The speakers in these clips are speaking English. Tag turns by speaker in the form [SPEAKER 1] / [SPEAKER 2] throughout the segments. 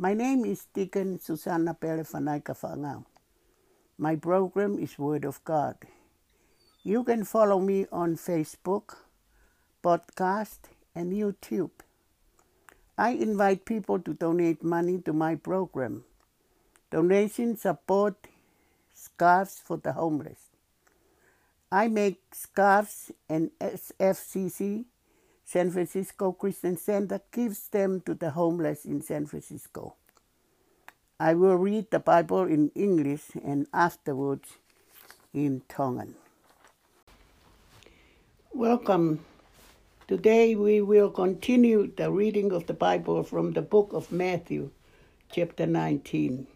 [SPEAKER 1] My name is Deacon Susanna Pelefanaika. My program is Word of God. You can follow me on Facebook, podcast, and YouTube. I invite people to donate money to my program. Donations support scarves for the homeless. I make scarves and SFCC, San Francisco Christian Center, gives them to the homeless in San Francisco. I will read the Bible in English and afterwards in Tongan. Welcome. Today we will continue the reading of the Bible from the book of Matthew, chapter 19.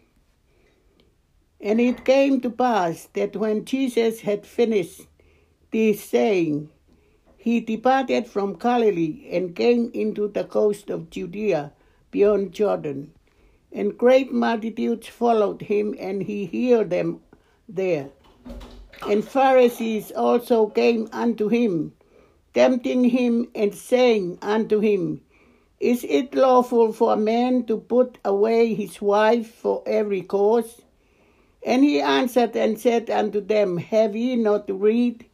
[SPEAKER 1] And it came to pass that when Jesus had finished this saying, he departed from Galilee and came into the coast of Judea beyond Jordan. And great multitudes followed him, and he healed them there. And Pharisees also came unto him, tempting him and saying unto him, Is it lawful for a man to put away his wife for every cause? And he answered and said unto them, Have ye not read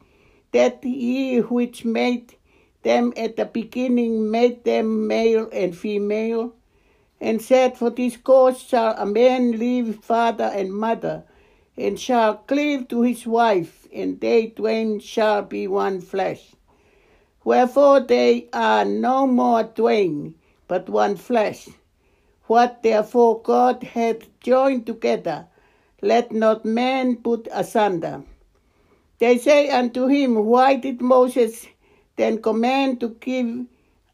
[SPEAKER 1] that he which made them at the beginning made them male and female? And said, For this cause shall a man leave father and mother, and shall cleave to his wife, and they twain shall be one flesh. Wherefore they are no more twain, but one flesh. What therefore God hath joined together, let not man put asunder. They say unto him, Why did Moses then command to give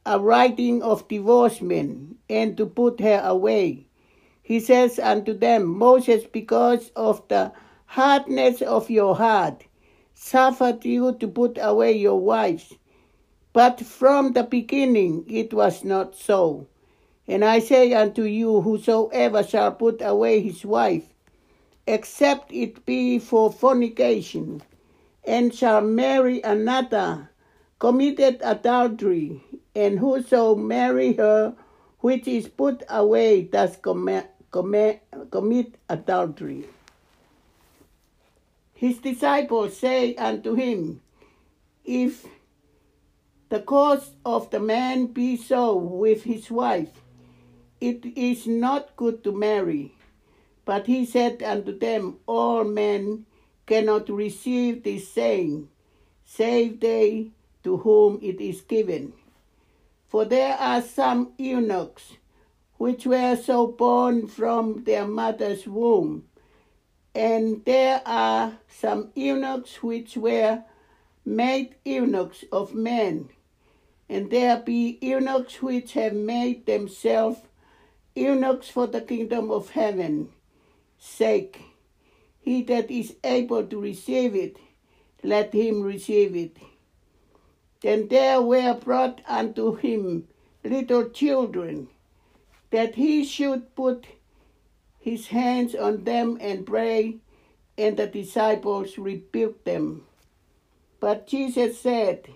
[SPEAKER 1] a writing of divorcement and to put her away? He says unto them, Moses, because of the hardness of your heart, suffered you to put away your wives. But from the beginning it was not so. And I say unto you, whosoever shall put away his wife, except it be for fornication, and shall marry another, committed adultery, and whoso marry her which is put away does commit, commit, adultery. His disciples say unto him, If the cause of the man be so with his wife, it is not good to marry. But he said unto them, All men cannot receive this saying, save they to whom it is given. For there are some eunuchs which were so born from their mother's womb, and there are some eunuchs which were made eunuchs of men, and there be eunuchs which have made themselves eunuchs for the kingdom of heaven sake. He that is able to receive it, let him receive it. Then there were brought unto him little children, that he should put his hands on them and pray, and the disciples rebuked them. But Jesus said,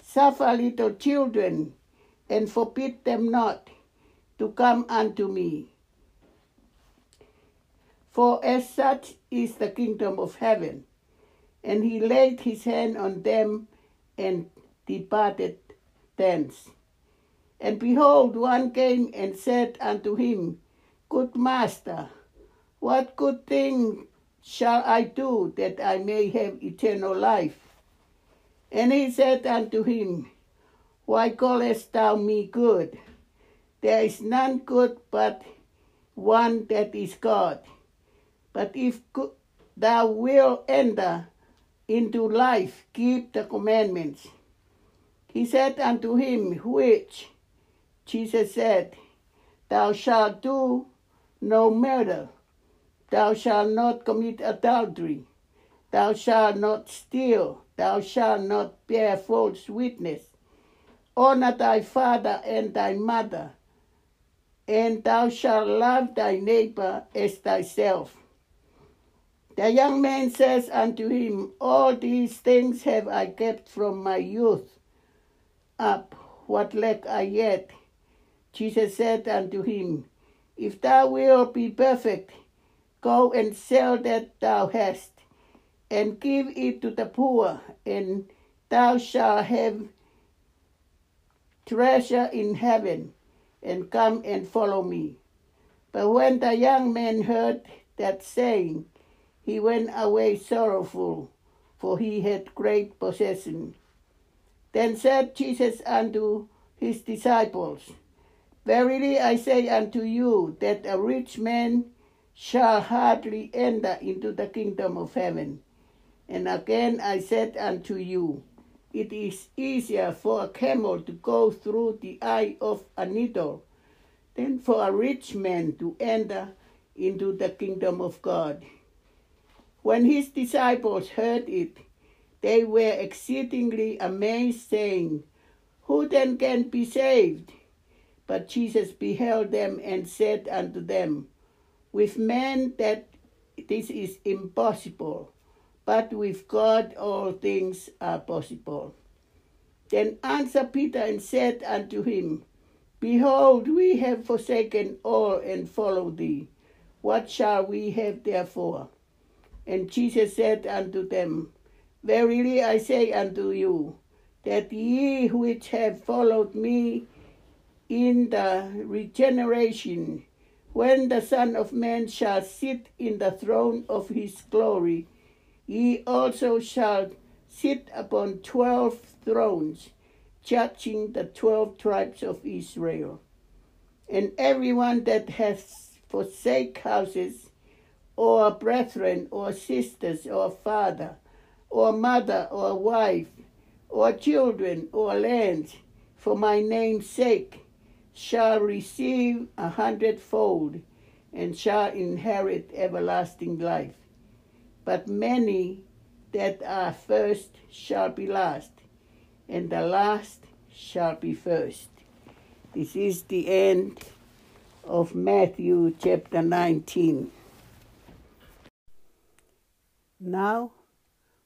[SPEAKER 1] Suffer little children, and forbid them not to come unto me. For as such is the kingdom of heaven. And he laid his hand on them and departed thence. And behold, one came and said unto him, Good master, what good thing shall I do that I may have eternal life? And he said unto him, Why callest thou me good? There is none good but one that is God. But if thou wilt enter into life, keep the commandments. He said unto him, Which? Jesus said, Thou shalt do no murder. Thou shalt not commit adultery. Thou shalt not steal. Thou shalt not bear false witness. Honor thy father and thy mother. And thou shalt love thy neighbor as thyself. The young man says unto him, All these things have I kept from my youth up. What lack I yet? Jesus said unto him, If thou wilt be perfect, go and sell that thou hast, and give it to the poor, and thou shalt have treasure in heaven, and come and follow me. But when the young man heard that saying, he went away sorrowful, for he had great possession. Then said Jesus unto his disciples, Verily I say unto you, that a rich man shall hardly enter into the kingdom of heaven. And again I said unto you, it is easier for a camel to go through the eye of a needle than for a rich man to enter into the kingdom of God. When his disciples heard it, they were exceedingly amazed, saying, Who then can be saved? But Jesus beheld them and said unto them, With men that this is impossible but with God all things are possible. Then answered Peter and said unto him, Behold, we have forsaken all and followed thee. What shall we have therefore? And Jesus said unto them, Verily I say unto you, that ye which have followed me in the regeneration, when the Son of Man shall sit in the throne of his glory, Ye also shall sit upon twelve thrones, judging the twelve tribes of Israel. And everyone that hath forsake houses, or brethren, or sisters, or father, or mother, or wife, or children, or lands, for my name's sake, shall receive a hundredfold, and shall inherit everlasting life but many that are first shall be last, and the last shall be first. This is the end of Matthew chapter 19. Now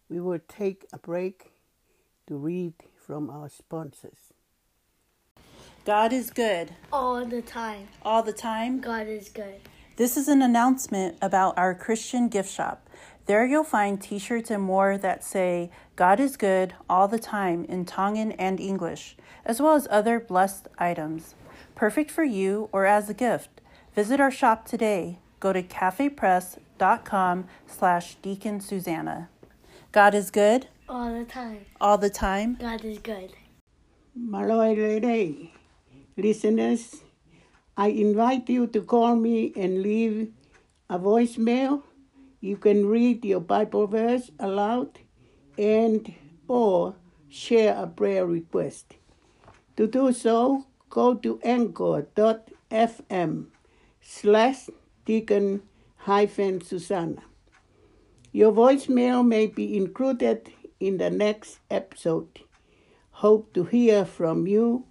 [SPEAKER 1] we will take a break to read from our sponsors.
[SPEAKER 2] God is good.
[SPEAKER 3] All the time.
[SPEAKER 2] All the time.
[SPEAKER 3] God is good.
[SPEAKER 2] This is an announcement about our Christian gift shop. There you'll find t shirts and more that say, God is good all the time in Tongan and English, as well as other blessed items. Perfect for you or as a gift. Visit our shop today. Go to cafepress.com slash Deacon Susanna. God is good.
[SPEAKER 3] All the time.
[SPEAKER 2] All the time.
[SPEAKER 3] God is good.
[SPEAKER 1] Maloy listeners, I invite you to call me and leave a voicemail you can read your Bible verse aloud and or share a prayer request. To do so, go to anchor.fm slash deacon hyphen Susanna. Your voicemail may be included in the next episode. Hope to hear from you.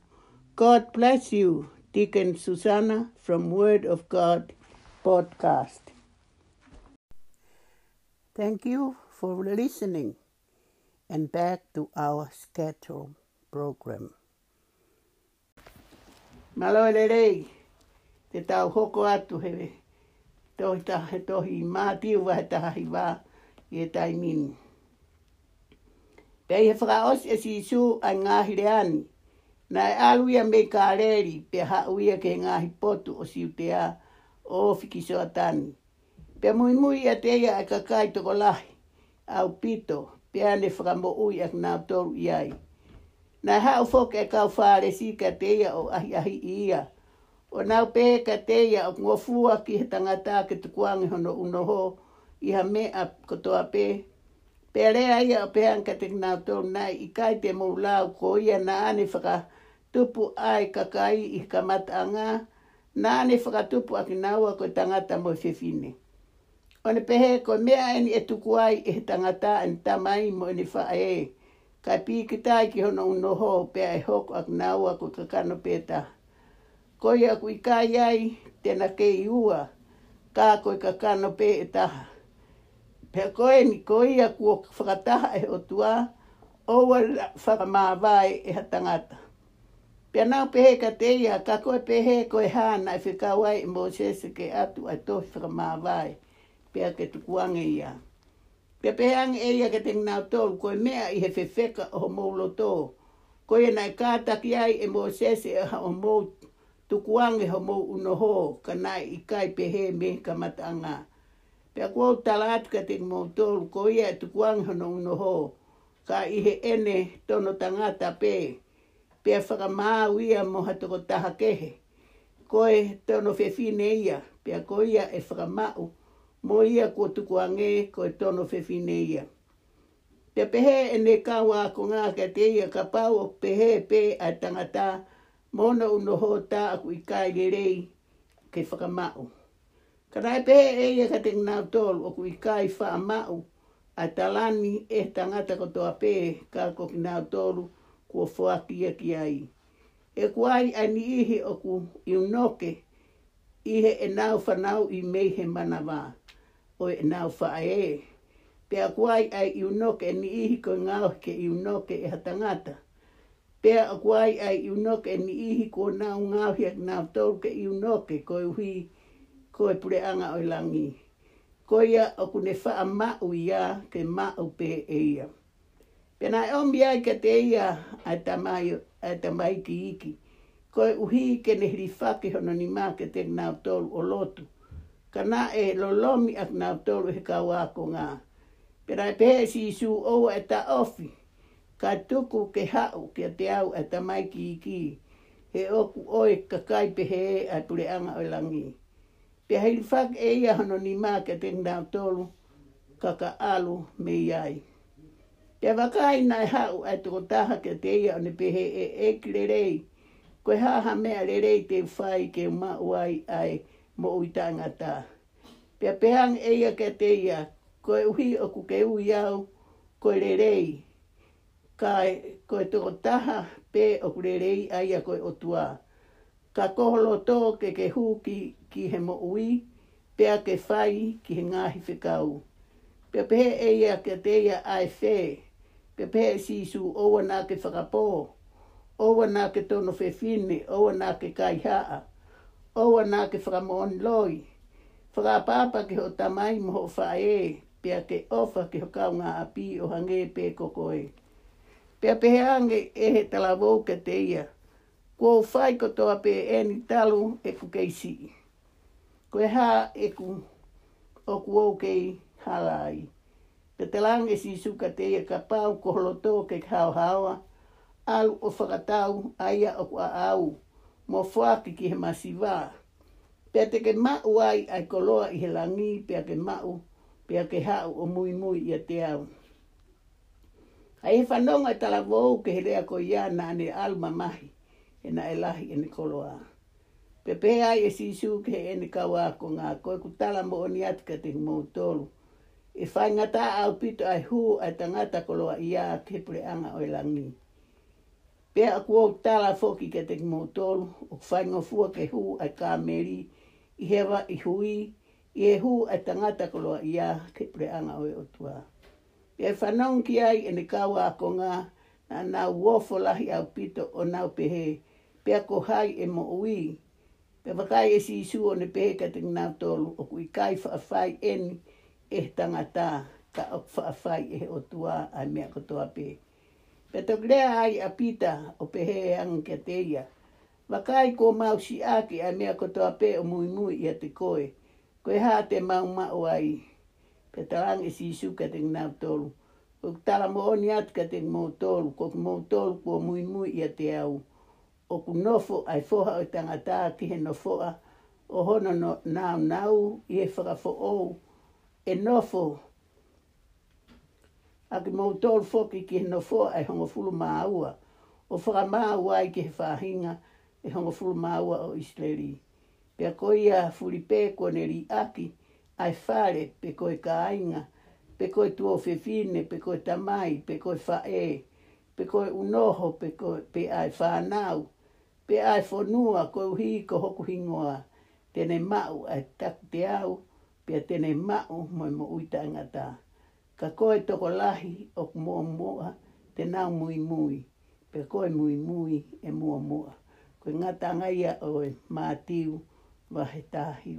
[SPEAKER 1] God bless you, Deacon Susanna from Word of God podcast. Thank you for listening and back to our schedule program. Malolelei, te tau hoko atu hewe. Tohi tahe tohi mātiu wa tahi wā i e tai minu. Pei he whakaos e si su ai ngāhi reani. Na e aluia me ka reri pe hauia ke ngāhi potu o siutea o whikisoa tani. Pe mui mui a te ia e kakai toko lahi, au pito, pe ane whakamo ui ak nā toru iai. Nā hau fok e kau whāre si ka te ia o ahi ahi ia. O nau pēka teia te o ngofua ki he tangata ke tukuangi hono unoho i ha mea kotoa pē. Pe rea ia o pe te nāu toru nai i kai te mou ko ia nā ane whaka tupu ai kakai i kamata anga. Nā ane whakatupu aki naua ko tangata mo whiwhine. O ne pehe ko mea eni e tuku ai e tangata en tamai mo ni wha e. Kai pī ki tai ki hono unoho pēa pe ai hoko ak nau aku ka kano peta. Ko i aku i kai ai tēnā kei ua. kā ko ka kano pe e taha. Pea koe ni ko aku o whakataha e o tua. oua whakamāwai e hatangata. Pea nau pehe ka te ia, ka koe pehe koe hāna e whikawai e Moses ke atu ai tohi whakamāwai. Pea ke tukuange ia. Pea pehe e ia ke te ngau tolu, koe mea i he whewheka o moulo tō. Koe nai kātaki ai e Moses e ha o tuku tukuange ho mo uno ho kana i kai pehe me ka matanga. Pea ko tala ka te mo tolu, ko ia tuku tukuange ho uno ho ka i he ene tono tangata pe pe whaka māu ia mo hatoko taha kehe. Koe tono whewhine ia, pe ko ia e whaka mau, mo ia ko tuku ange ko tono whewhine ia. Pe pehe e ne kawa ko ngā ka te ia ka pau pehe pe a tangata, mona uno ho ta aku i kai gerei ke whaka mau. Ka rai pehe e ka te ngā tolu o ku i kai wha mau, a talani e tangata ko to pe ka ko ki ngā tolu, kua whakia ki ai. E kuai ai ni ihi o ku i unoke, ihe e nau whanau i mei he mana o e nau whae e. Pea kuai ai i unoke ni ihi ko ngau ke i unoke e hatangata. Pea a kuai ai i unoke e ni ihi ko nā o ngā hia nau tau ke i unoke ko hui ko e pure anga o langi. Ko ia o ku ne wha mau ia ke mau pe e ia. Pena e ombi ai ka te ia a tamai, a tamai ki iki. Ko uhi ke ne hiri ke hono ni mā ke te ngāu tolu o lotu. Ka nā e lolomi ak ngāu tau he kawa ko ngā. Pena e pehe si isu o e ta ofi. Ka tuku ke hau ke te au a tamai ki ki. He oku oe ka kai pehe a pule anga o langi. Pea hiri whak e ia hono ni mā ke te ngau tolu ka ka alu me iai. Te wakai nai hau a tuko taha ke te ia o ne pehe e e kire. Koe haha mea rerei te whai ke ma uai ai mo uitanga ngata. Pea pehang e ke te ia, koe uhi o ke ui au, koe rerei. Kai koe toko taha pe o kurerei ai a koe o tua. Ka koholo tō ke ke hū ki, ki he mo ui, pea ke whai ki he ngāhi whikau. Pea pehe e ia ke te ia ai whee pe pe si su o na ke whakapō, owa nā ke tono whewhine, owa nā ke kaihaa, owa nā ke whakamon loi, whakapāpa ke ho tamai mo ho whae, pea ke ofa ke ho kaunga api o hange pe kokoe. Pea pehe ange e he talavou ke te ia, ko whai kotoa pe e ni talu e ku keisi. Koe ha e ku o ku au kei halai. Te te lange si suka te ia ka pau ko holoto ke hao hawa, alu o whakatau aia o kua au, mo whaki ki he masiwa. Pea te ke mau ai ai koloa i he langi, pea ke mau, pea ke hau o mui mui ia te au. Ai e whanonga e tala vou ke herea ko ia na ne alma mahi, e na e lahi e ne koloa. Pe pe ai e sisu ke e ne kawa ko ngā koe ku tala mo oni ni te mo tolu e whai ngata au pito ai hu ai tangata koloa ia ke pure anga o langi. Pea aku o tala foki ke te mo tolu, o whai ngofua ke hu ai ka meri, i hewa i hui, i e hu ai tangata koloa ia ke pure anga o o tua. Pea whanong ki ai e ne kawa a konga na nā wofo lahi au pito o nau pehe, pea ko hai e mo ui, Pea wakai e si isu o ne pehe ka te ngā tolu, o kui kai whaafai eni, e tangata ka o whaafai e o tua ai mea kotoa pe. Pea tok grea ai a pita o pehe ang kia teia. Wakai ko mau si aki ai mea kotoa pe o mui mui ia te koe. Koe ha te mau mau ai. Ka talang si isu ka te ngau tolu. O tala mo oni atu ka te mo tolu. Ko mo tolu kua mui mui ia te au. O ku nofo ai foha o tangata ki he nofoa. O hono no nau nau i e whakafo ou e nofo a ki mau tolu foki ki he nofoa ai hongo fulu māua. O whaka māua ai ki he whahinga e hongo fulu māua o Israeli. Pea koia kua neri ko aki ai whare pe koe ka ainga, pe koe tuo whiwhine, pe koe tamai, pe koe whae, pe koe unoho, pe koe pe ai whanau, pe ai whanua koe uhi ko hoku hingoa, tene mau ai taku te au, pe tene mau mo mo uita ngata. Ka koe toko lahi o mua mua te nau mui mui. Pe koe mui mui e mua mua. Koe ngata ngai oe mātiu wahe tāhi.